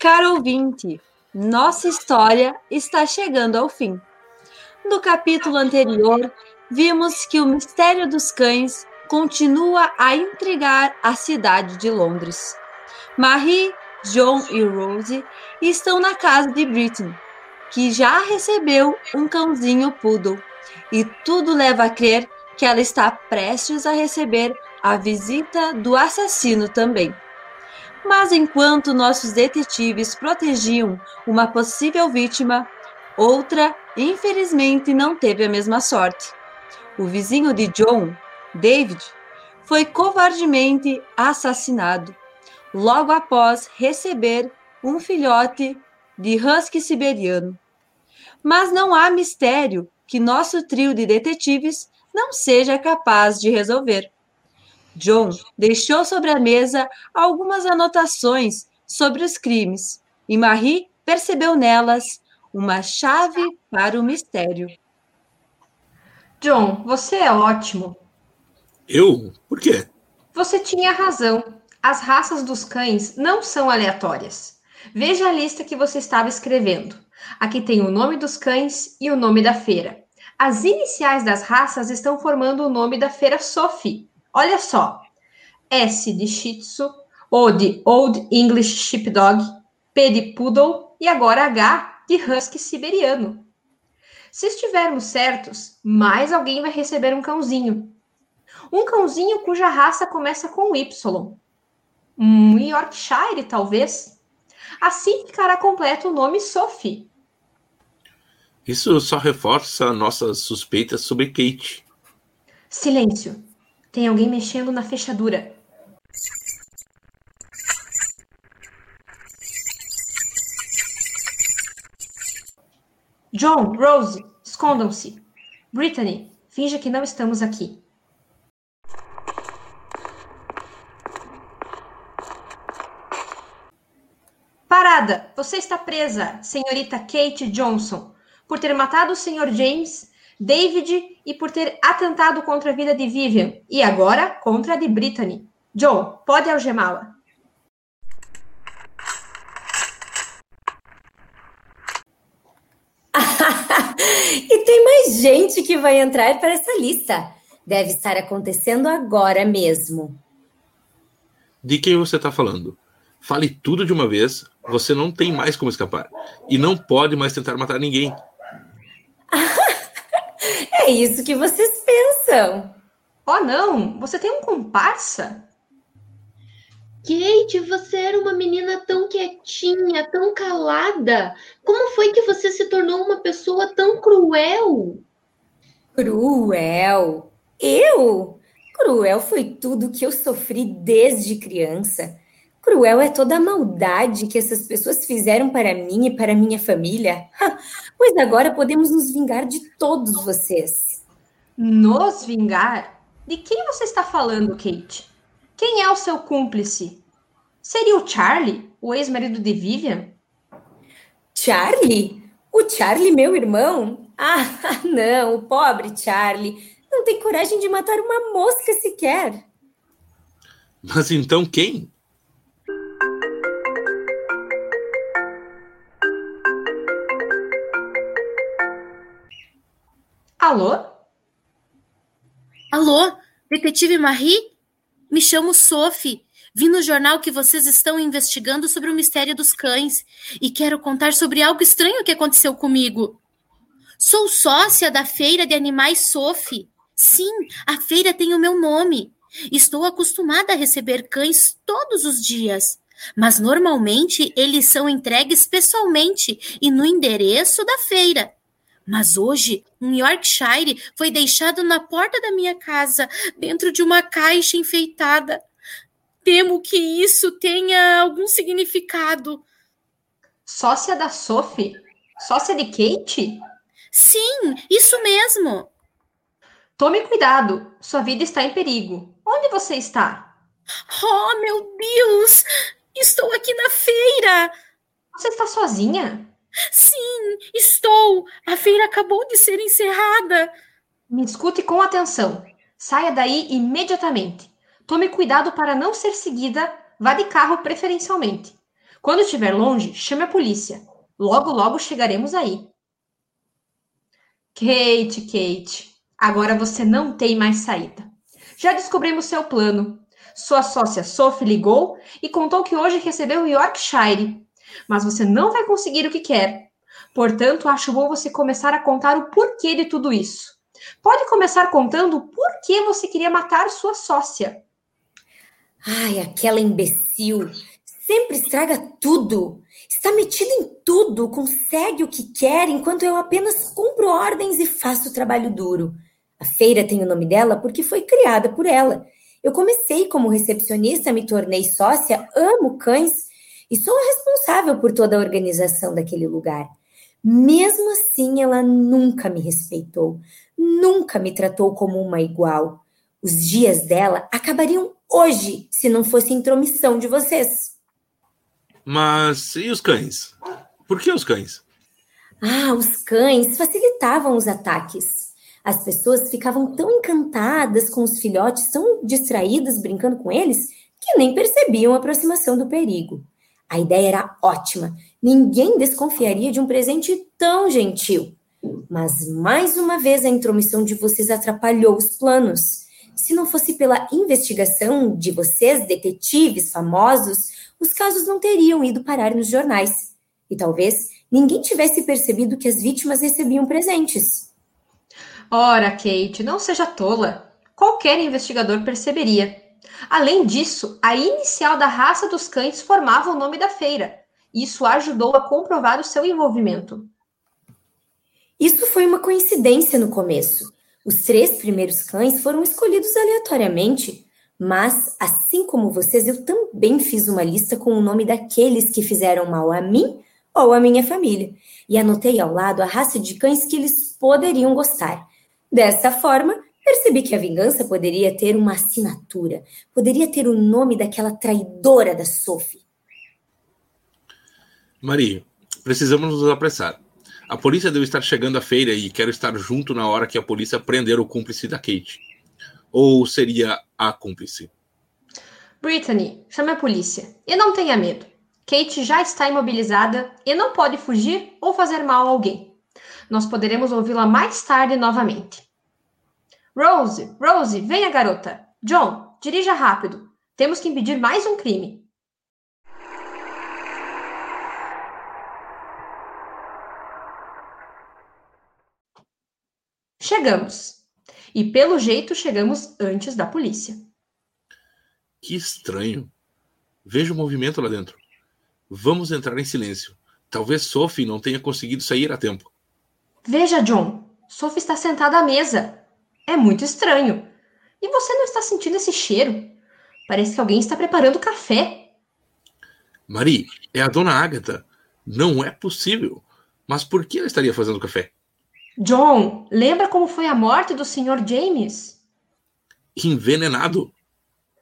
Caro ouvinte, nossa história está chegando ao fim. No capítulo anterior, vimos que o mistério dos cães continua a intrigar a cidade de Londres. Marie, John e Rose estão na casa de Britney, que já recebeu um cãozinho poodle, e tudo leva a crer que ela está prestes a receber a visita do assassino também. Mas enquanto nossos detetives protegiam uma possível vítima, outra, infelizmente, não teve a mesma sorte. O vizinho de John, David, foi covardemente assassinado logo após receber um filhote de husky siberiano. Mas não há mistério que nosso trio de detetives não seja capaz de resolver. John deixou sobre a mesa algumas anotações sobre os crimes e Marie percebeu nelas uma chave para o mistério. John, você é ótimo. Eu? Por quê? Você tinha razão. As raças dos cães não são aleatórias. Veja a lista que você estava escrevendo. Aqui tem o nome dos cães e o nome da feira. As iniciais das raças estão formando o nome da feira Sophie. Olha só. S de Shih Tzu, O de Old English Sheepdog, P de Poodle e agora H de Husky Siberiano. Se estivermos certos, mais alguém vai receber um cãozinho. Um cãozinho cuja raça começa com Y. Um Yorkshire, talvez. Assim ficará completo o nome Sophie. Isso só reforça nossas suspeitas sobre Kate. Silêncio. Tem alguém mexendo na fechadura. John, Rose, escondam-se. Brittany, finja que não estamos aqui. Parada! Você está presa, senhorita Kate Johnson, por ter matado o Sr. James, David e por ter atentado contra a vida de Vivian e agora contra a de Brittany. John, pode algemá-la. e tem mais gente que vai entrar para essa lista. Deve estar acontecendo agora mesmo. De quem você está falando? Fale tudo de uma vez. Você não tem mais como escapar. E não pode mais tentar matar ninguém. é isso que vocês pensam. Oh, não! Você tem um comparsa? Kate, você era uma menina tão quietinha, tão calada. Como foi que você se tornou uma pessoa tão cruel? Cruel? Eu? Cruel foi tudo que eu sofri desde criança. Cruel é toda a maldade que essas pessoas fizeram para mim e para minha família. Pois agora podemos nos vingar de todos vocês. Nos vingar? De quem você está falando, Kate? Quem é o seu cúmplice? Seria o Charlie, o ex-marido de Vivian? Charlie? O Charlie, meu irmão? Ah, não, o pobre Charlie. Não tem coragem de matar uma mosca sequer. Mas então quem? Alô? Alô, detetive Marie? Me chamo Sophie. Vi no jornal que vocês estão investigando sobre o mistério dos cães e quero contar sobre algo estranho que aconteceu comigo. Sou sócia da feira de animais Sophie. Sim, a feira tem o meu nome. Estou acostumada a receber cães todos os dias, mas normalmente eles são entregues pessoalmente e no endereço da feira. Mas hoje, um Yorkshire foi deixado na porta da minha casa, dentro de uma caixa enfeitada. Temo que isso tenha algum significado. Sócia da Sophie? Sócia de Kate? Sim, isso mesmo. Tome cuidado, sua vida está em perigo. Onde você está? Oh, meu Deus! Estou aqui na feira. Você está sozinha? Sim, estou. A feira acabou de ser encerrada. Me escute com atenção. Saia daí imediatamente. Tome cuidado para não ser seguida. Vá de carro preferencialmente. Quando estiver longe, chame a polícia. Logo, logo chegaremos aí. Kate, Kate, agora você não tem mais saída. Já descobrimos seu plano. Sua sócia Sophie ligou e contou que hoje recebeu o Yorkshire. Mas você não vai conseguir o que quer. Portanto, acho bom você começar a contar o porquê de tudo isso. Pode começar contando por que você queria matar sua sócia. Ai, aquela imbecil. Sempre estraga tudo. Está metida em tudo, consegue o que quer, enquanto eu apenas cumpro ordens e faço o trabalho duro. A feira tem o nome dela porque foi criada por ela. Eu comecei como recepcionista, me tornei sócia, amo cães e sou a responsável por toda a organização daquele lugar. Mesmo assim, ela nunca me respeitou, nunca me tratou como uma igual. Os dias dela acabariam hoje se não fosse intromissão de vocês. Mas e os cães? Por que os cães? Ah, os cães facilitavam os ataques. As pessoas ficavam tão encantadas com os filhotes, tão distraídas brincando com eles, que nem percebiam a aproximação do perigo. A ideia era ótima. Ninguém desconfiaria de um presente tão gentil. Mas mais uma vez a intromissão de vocês atrapalhou os planos. Se não fosse pela investigação de vocês, detetives famosos, os casos não teriam ido parar nos jornais. E talvez ninguém tivesse percebido que as vítimas recebiam presentes. Ora, Kate, não seja tola. Qualquer investigador perceberia. Além disso, a inicial da raça dos cães formava o nome da feira. Isso ajudou a comprovar o seu envolvimento. Isso foi uma coincidência no começo. Os três primeiros cães foram escolhidos aleatoriamente, mas, assim como vocês, eu também fiz uma lista com o nome daqueles que fizeram mal a mim ou à minha família, e anotei ao lado a raça de cães que eles poderiam gostar. Dessa forma, percebi que a vingança poderia ter uma assinatura, poderia ter o nome daquela traidora da Sophie. Maria, precisamos nos apressar. A polícia deve estar chegando à feira e quero estar junto na hora que a polícia prender o cúmplice da Kate. Ou seria a cúmplice? Brittany, chame a polícia. E não tenha medo. Kate já está imobilizada e não pode fugir ou fazer mal a alguém. Nós poderemos ouvi-la mais tarde novamente. Rose, Rose, venha, garota. John, dirija rápido. Temos que impedir mais um crime. Chegamos. E pelo jeito chegamos antes da polícia. Que estranho. Vejo o movimento lá dentro. Vamos entrar em silêncio. Talvez Sophie não tenha conseguido sair a tempo. Veja, John, Sophie está sentada à mesa. É muito estranho. E você não está sentindo esse cheiro? Parece que alguém está preparando café. Marie, é a dona Agatha. Não é possível. Mas por que ela estaria fazendo café? John, lembra como foi a morte do Sr. James? Envenenado?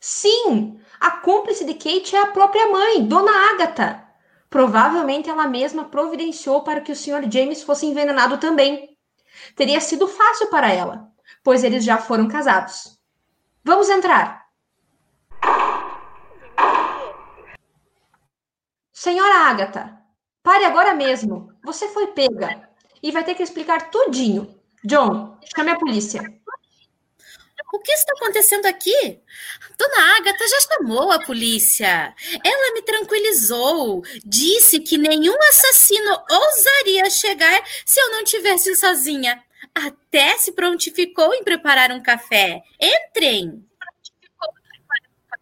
Sim! A cúmplice de Kate é a própria mãe, Dona Agatha. Provavelmente ela mesma providenciou para que o Sr. James fosse envenenado também. Teria sido fácil para ela, pois eles já foram casados. Vamos entrar. Senhora Agatha, pare agora mesmo. Você foi pega e vai ter que explicar tudinho. John, chame a polícia. O que está acontecendo aqui? Dona Agatha já chamou a polícia. Ela me tranquilizou. Disse que nenhum assassino ousaria chegar se eu não tivesse sozinha. Até se prontificou em preparar um café. Entrem.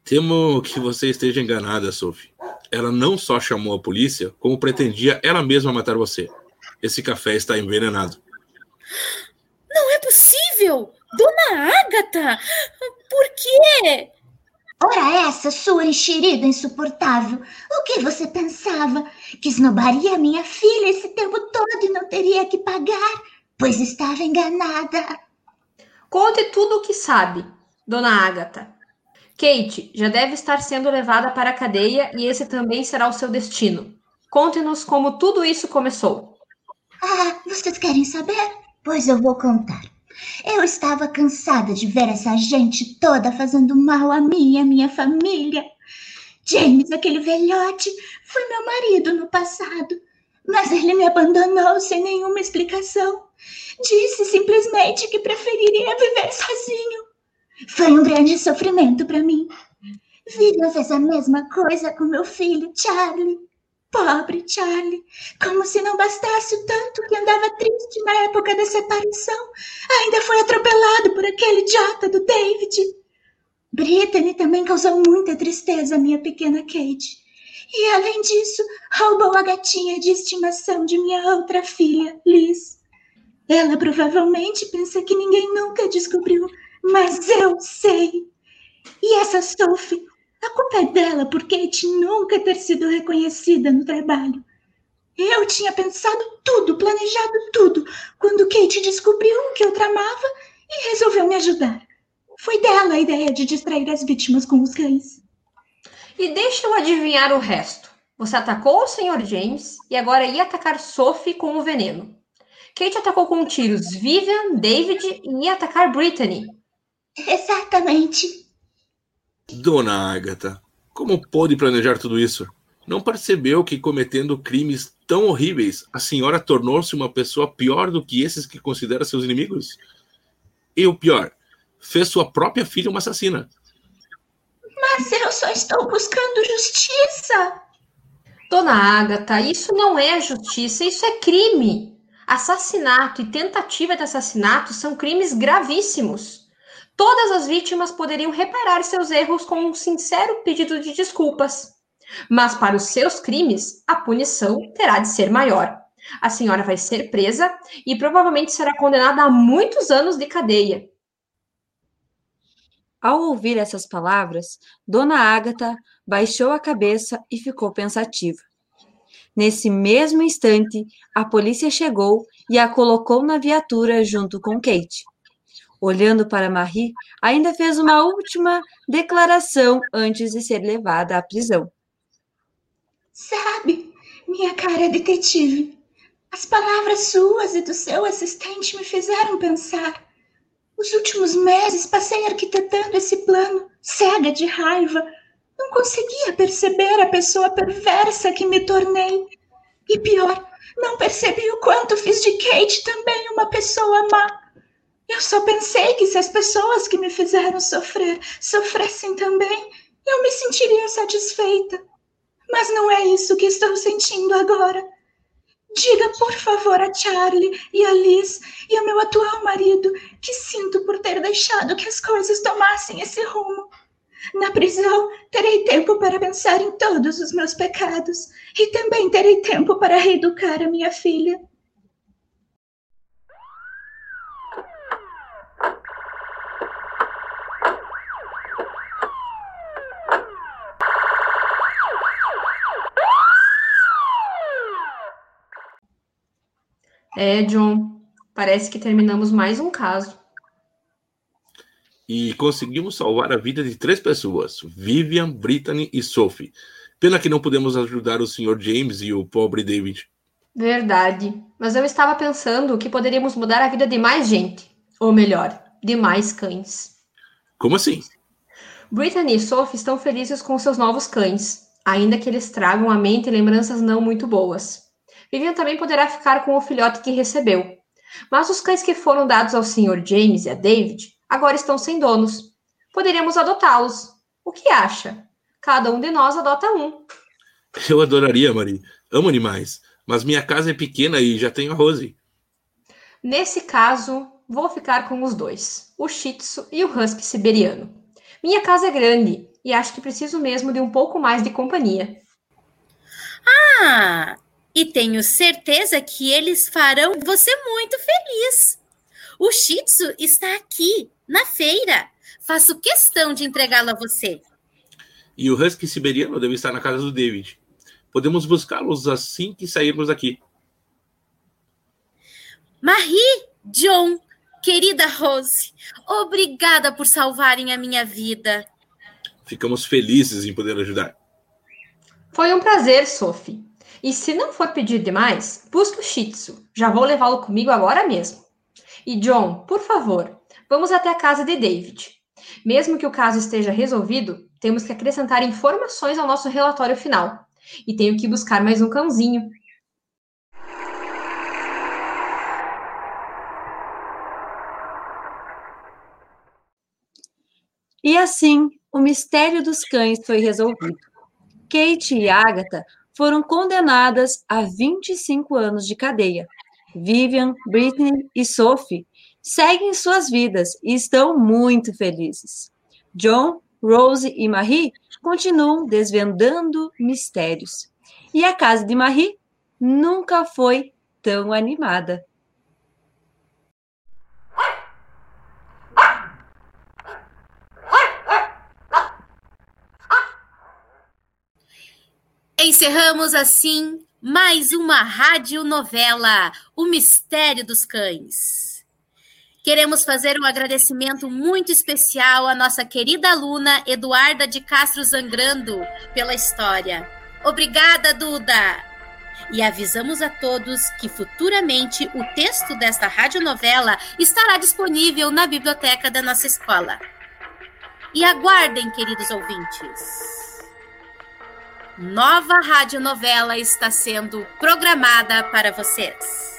Temo que você esteja enganada, Sophie. Ela não só chamou a polícia, como pretendia ela mesma matar você. Esse café está envenenado. Não é possível! Dona Ágata! Por quê? Ora essa, sua enxerida insuportável! O que você pensava? Que esnobaria minha filha esse tempo todo e não teria que pagar, pois estava enganada. Conte tudo o que sabe, Dona Ágata. Kate já deve estar sendo levada para a cadeia e esse também será o seu destino. Conte-nos como tudo isso começou. Ah, vocês querem saber? Pois eu vou contar. Eu estava cansada de ver essa gente toda fazendo mal a mim e a minha família. James, aquele velhote, foi meu marido no passado, mas ele me abandonou sem nenhuma explicação. Disse simplesmente que preferiria viver sozinho. Foi um grande sofrimento para mim. Vivian fez a mesma coisa com meu filho, Charlie. Pobre Charlie, como se não bastasse o tanto que andava triste na época da separação, ainda foi atropelado por aquele idiota do David. Brittany também causou muita tristeza à minha pequena Kate. E além disso, roubou a gatinha de estimação de minha outra filha, Liz. Ela provavelmente pensa que ninguém nunca descobriu, mas eu sei. E essa Sophie a culpa é dela por Kate nunca ter sido reconhecida no trabalho. Eu tinha pensado tudo, planejado tudo, quando Kate descobriu que eu tramava e resolveu me ajudar. Foi dela a ideia de distrair as vítimas com os cães. E deixa eu adivinhar o resto. Você atacou o Sr. James e agora ia atacar Sophie com o veneno. Kate atacou com tiros Vivian, David e ia atacar Brittany. Exatamente. Dona Agatha, como pôde planejar tudo isso? Não percebeu que cometendo crimes tão horríveis, a senhora tornou-se uma pessoa pior do que esses que considera seus inimigos? E o pior, fez sua própria filha uma assassina. Mas eu só estou buscando justiça. Dona Agatha, isso não é justiça, isso é crime. Assassinato e tentativa de assassinato são crimes gravíssimos. Todas as vítimas poderiam reparar seus erros com um sincero pedido de desculpas. Mas para os seus crimes, a punição terá de ser maior. A senhora vai ser presa e provavelmente será condenada a muitos anos de cadeia. Ao ouvir essas palavras, Dona Ágata baixou a cabeça e ficou pensativa. Nesse mesmo instante, a polícia chegou e a colocou na viatura junto com Kate olhando para Marie, ainda fez uma última declaração antes de ser levada à prisão. Sabe, minha cara detetive, as palavras suas e do seu assistente me fizeram pensar. Os últimos meses passei arquitetando esse plano, cega de raiva. Não conseguia perceber a pessoa perversa que me tornei. E pior, não percebi o quanto fiz de Kate também uma pessoa má. Eu só pensei que se as pessoas que me fizeram sofrer sofressem também, eu me sentiria satisfeita. Mas não é isso que estou sentindo agora. Diga, por favor, a Charlie e a Liz e ao meu atual marido que sinto por ter deixado que as coisas tomassem esse rumo. Na prisão, terei tempo para pensar em todos os meus pecados e também terei tempo para reeducar a minha filha. É, John, parece que terminamos mais um caso. E conseguimos salvar a vida de três pessoas: Vivian, Brittany e Sophie. Pena que não podemos ajudar o Sr. James e o pobre David. Verdade. Mas eu estava pensando que poderíamos mudar a vida de mais gente. Ou melhor, de mais cães. Como assim? Brittany e Sophie estão felizes com seus novos cães, ainda que eles tragam à mente lembranças não muito boas. Vivian também poderá ficar com o filhote que recebeu. Mas os cães que foram dados ao Sr. James e a David agora estão sem donos. Poderíamos adotá-los. O que acha? Cada um de nós adota um. Eu adoraria, Marie. Amo animais. Mas minha casa é pequena e já tenho a Rose. Nesse caso, vou ficar com os dois: o Shih Tzu e o Husky siberiano. Minha casa é grande e acho que preciso mesmo de um pouco mais de companhia. Ah, e tenho certeza que eles farão você muito feliz. O Shih Tzu está aqui, na feira. Faço questão de entregá-lo a você. E o Husky siberiano deve estar na casa do David. Podemos buscá-los assim que sairmos daqui. Marie, John, querida Rose, obrigada por salvarem a minha vida. Ficamos felizes em poder ajudar. Foi um prazer, Sophie. E se não for pedir demais, busque o Shih Tzu. Já vou levá-lo comigo agora mesmo. E John, por favor, vamos até a casa de David. Mesmo que o caso esteja resolvido, temos que acrescentar informações ao nosso relatório final. E tenho que buscar mais um cãozinho. E assim, o mistério dos cães foi resolvido. Kate e Agatha foram condenadas a 25 anos de cadeia. Vivian, Britney e Sophie seguem suas vidas e estão muito felizes. John, Rose e Marie continuam desvendando mistérios. E a casa de Marie nunca foi tão animada. Encerramos assim mais uma radionovela, O Mistério dos Cães. Queremos fazer um agradecimento muito especial à nossa querida aluna Eduarda de Castro Zangrando pela história. Obrigada, Duda! E avisamos a todos que futuramente o texto desta radionovela estará disponível na biblioteca da nossa escola. E aguardem, queridos ouvintes nova radionovela está sendo programada para vocês.